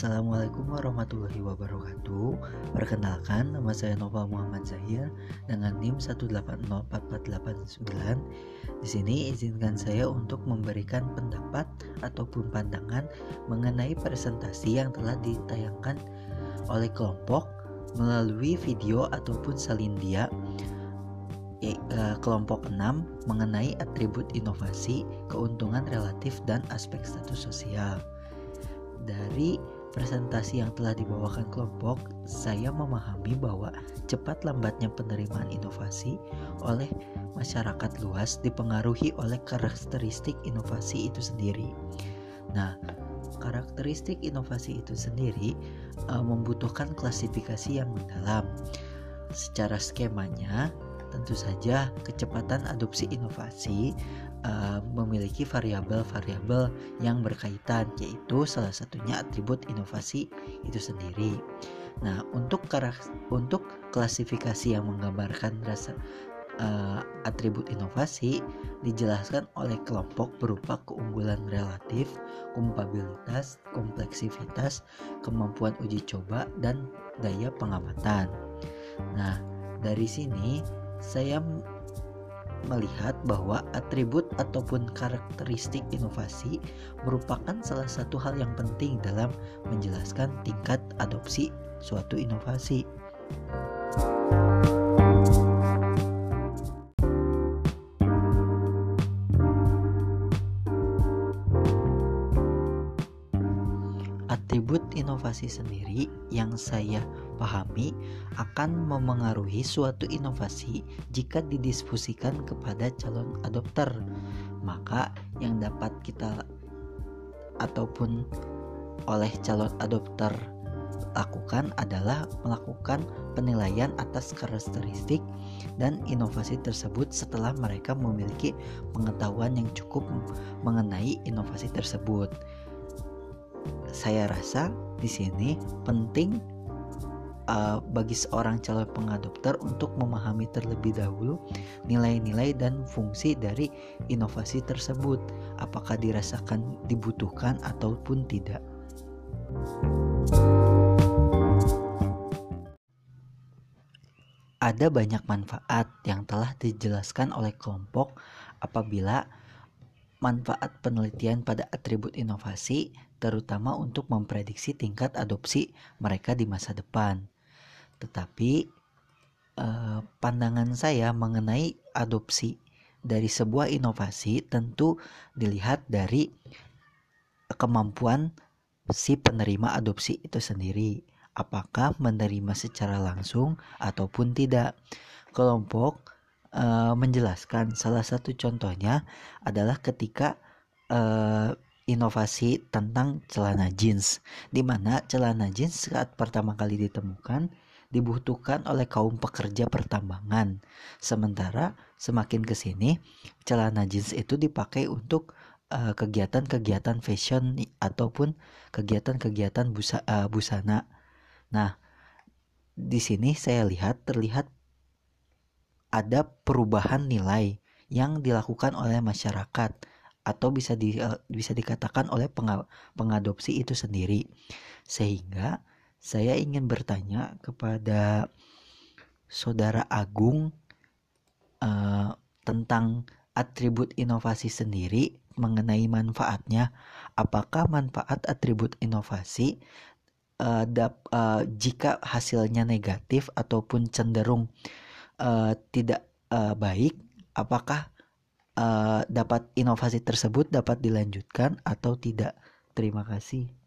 Assalamualaikum warahmatullahi wabarakatuh. Perkenalkan, nama saya Nova Muhammad Zahir Dengan NIM 1804489 Di sini izinkan saya untuk memberikan pendapat ataupun pandangan Mengenai presentasi yang telah ditayangkan oleh kelompok Melalui video ataupun salindia eh, kelompok 6 mengenai atribut inovasi, keuntungan relatif, dan aspek status sosial. Dari presentasi yang telah dibawakan kelompok, saya memahami bahwa cepat lambatnya penerimaan inovasi oleh masyarakat luas dipengaruhi oleh karakteristik inovasi itu sendiri. Nah, karakteristik inovasi itu sendiri e, membutuhkan klasifikasi yang mendalam. Secara skemanya, tentu saja kecepatan adopsi inovasi uh, memiliki variabel-variabel yang berkaitan yaitu salah satunya atribut inovasi itu sendiri. Nah, untuk untuk klasifikasi yang menggambarkan rasa uh, atribut inovasi dijelaskan oleh kelompok berupa keunggulan relatif, kompabilitas, kompleksivitas, kemampuan uji coba dan daya pengamatan. Nah, dari sini saya melihat bahwa atribut ataupun karakteristik inovasi merupakan salah satu hal yang penting dalam menjelaskan tingkat adopsi suatu inovasi. Atribut inovasi sendiri yang saya pahami akan memengaruhi suatu inovasi jika didiskusikan kepada calon adopter. Maka yang dapat kita ataupun oleh calon adopter lakukan adalah melakukan penilaian atas karakteristik dan inovasi tersebut setelah mereka memiliki pengetahuan yang cukup mengenai inovasi tersebut. Saya rasa di sini penting uh, bagi seorang calon pengadopter untuk memahami terlebih dahulu nilai-nilai dan fungsi dari inovasi tersebut, apakah dirasakan dibutuhkan ataupun tidak. Ada banyak manfaat yang telah dijelaskan oleh kelompok apabila manfaat penelitian pada atribut inovasi terutama untuk memprediksi tingkat adopsi mereka di masa depan. Tetapi eh, pandangan saya mengenai adopsi dari sebuah inovasi tentu dilihat dari kemampuan si penerima adopsi itu sendiri. Apakah menerima secara langsung ataupun tidak. Kelompok uh, menjelaskan salah satu contohnya adalah ketika uh, inovasi tentang celana jeans, di mana celana jeans saat pertama kali ditemukan dibutuhkan oleh kaum pekerja pertambangan. Sementara semakin ke sini celana jeans itu dipakai untuk uh, kegiatan-kegiatan fashion ataupun kegiatan-kegiatan busa, uh, busana. Nah, di sini saya lihat terlihat ada perubahan nilai yang dilakukan oleh masyarakat atau bisa di, uh, bisa dikatakan oleh pengadopsi itu sendiri. Sehingga saya ingin bertanya kepada Saudara Agung uh, tentang atribut inovasi sendiri mengenai manfaatnya. Apakah manfaat atribut inovasi uh, dap, uh, jika hasilnya negatif ataupun cenderung uh, tidak uh, baik? Apakah uh, dapat inovasi tersebut dapat dilanjutkan atau tidak? Terima kasih.